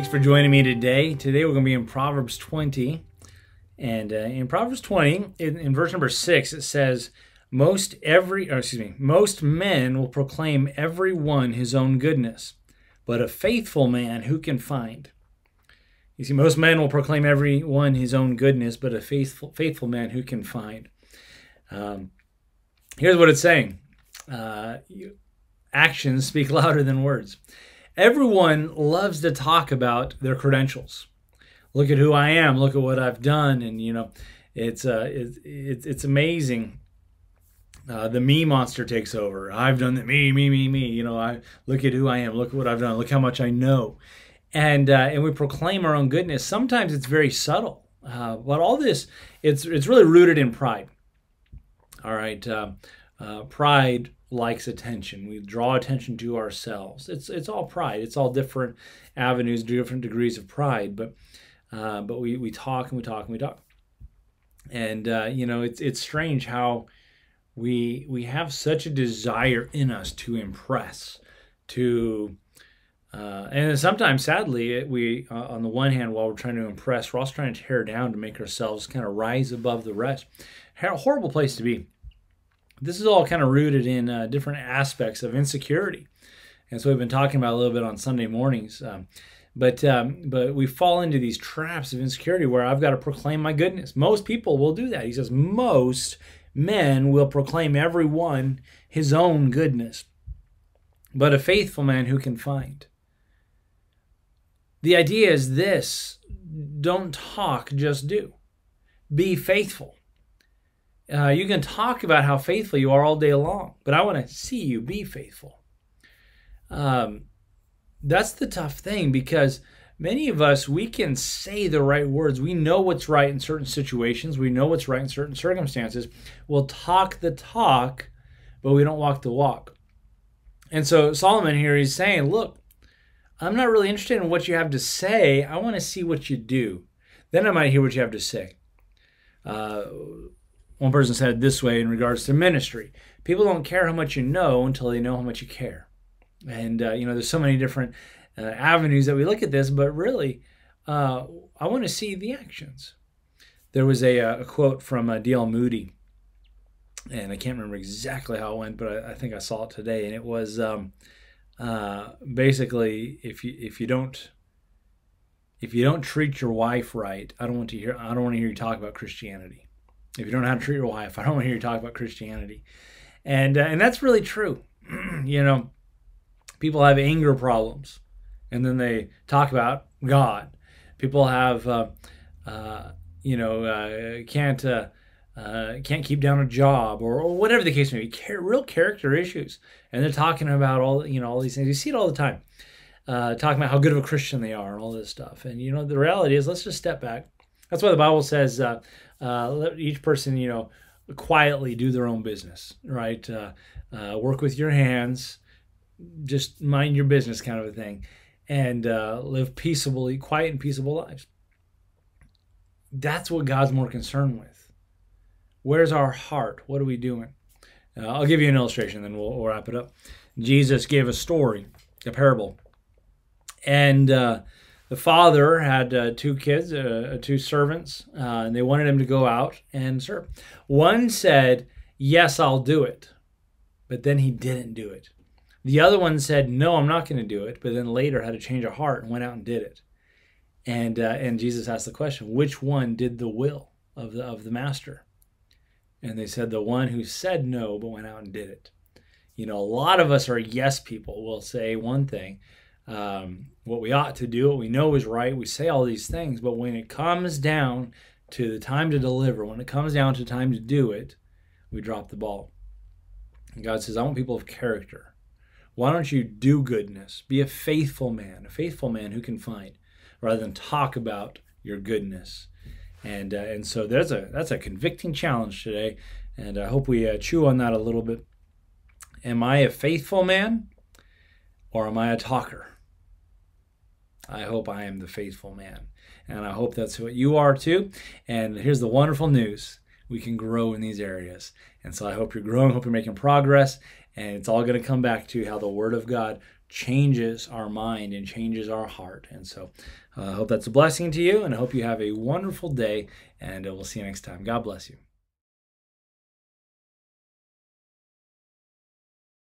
Thanks for joining me today. Today we're going to be in Proverbs 20. And uh, in Proverbs 20, in, in, verse number 6, it says, Most every, excuse me, most men will proclaim every one his own goodness, but a faithful man who can find? You see, most men will proclaim every one his own goodness, but a faithful, faithful man who can find? Um, here's what it's saying uh, actions speak louder than words. Everyone loves to talk about their credentials. Look at who I am. Look at what I've done, and you know, it's uh, it's it's, amazing. Uh, the me monster takes over. I've done the me, me, me, me. You know, I look at who I am. Look at what I've done. Look how much I know, and uh, and we proclaim our own goodness. Sometimes it's very subtle, uh, but all this it's it's really rooted in pride. All right, uh, uh, pride likes attention. We draw attention to ourselves. It's it's all pride. It's all different avenues, different degrees of pride. But uh, but we we talk and we talk and we talk. And uh, you know, it's it's strange how we we have such a desire in us to impress, to uh, and sometimes, sadly, we uh, on the one hand, while we're trying to impress, we're also trying to tear down to make ourselves kind of rise above the rest. Horrible place to be this is all kind of rooted in uh, different aspects of insecurity. And so we've been talking about a little bit on Sunday mornings. Um, but um, but we fall into these traps of insecurity where I've got to proclaim my goodness. Most people will do that. He says most men will proclaim every one his own goodness, but a faithful man who can find. The idea is this: don't talk, just do. Be faithful. Uh, you can talk about how faithful you are all day long, but I want to see you be faithful. Um, that's the tough thing because many of us, we can say the right words. We know what's right in certain situations, we know what's right in certain circumstances. We'll talk the talk, but we don't walk the walk. And so Solomon here, he's saying, look, I'm not really interested in what you have to say. I want to see what you do. Then I might hear what you have to say. Uh, one person said it this way in regards to ministry people don't care how much you know until they know how much you care. And, uh, you know, there's so many different uh, avenues that we look at this, but really, uh, I want to see the actions. There was a, uh, a quote from uh, D.L. Moody, and I can't remember exactly how it went, but I, I think I saw it today, and it was um, uh, basically if you if you don't if you don't treat your wife right, I don't want to hear I don't want to hear you talk about Christianity. If you don't know how to treat your wife, I don't want to hear you talk about Christianity. And uh, and that's really true. you know, people have anger problems, and then they talk about God. People have, uh, uh, you know, uh, can't uh, uh, can't keep down a job or, or whatever the case may be. real character issues, and they're talking about all you know all these things. You see it all the time. talking about how good of a Christian they are and all this stuff. And you know, the reality is, let's just step back. That's why the Bible says uh, let each person, you know, quietly do their own business, right? Uh, uh, work with your hands, just mind your business, kind of a thing, and uh, live peaceably, quiet and peaceable lives. That's what God's more concerned with. Where's our heart? What are we doing? Uh, I'll give you an illustration, then we'll, we'll, wrap it up. Jesus gave a story, a parable, and uh, the father had uh, two kids, uh, two servants, uh, and they wanted him to go out and serve. One said, Yes, I'll do it. But then he didn't do it. The other one said, No, I'm not going to do it. But then later had a change of heart and went out and did it. And, uh, and Jesus asked the question, Which one did the will of the, of the master? And they said, The one who said no, but went out and did it. You know, a lot of us are yes people. We'll say one thing um, what we ought to do, what we know is right. We say all these things, but when it comes down to the time to deliver, when it comes down to time to do it, we drop the ball. And God says, I want people of character. Why don't you do goodness? Be a faithful man, a faithful man who can find, rather than talk about your goodness. And uh, and so there's a that's a convicting challenge today, and I hope we uh, chew on that a little bit. Am I a faithful man, or am I a talker? I hope I am the faithful man. And I hope that's what you are too. And here's the wonderful news we can grow in these areas. And so I hope you're growing, hope you're making progress, and it's all going to come back to how the Word of God changes our mind and changes our heart. And so uh, I hope that's a blessing to you, and I hope you have a wonderful day, and uh, we'll see you next time. God bless you.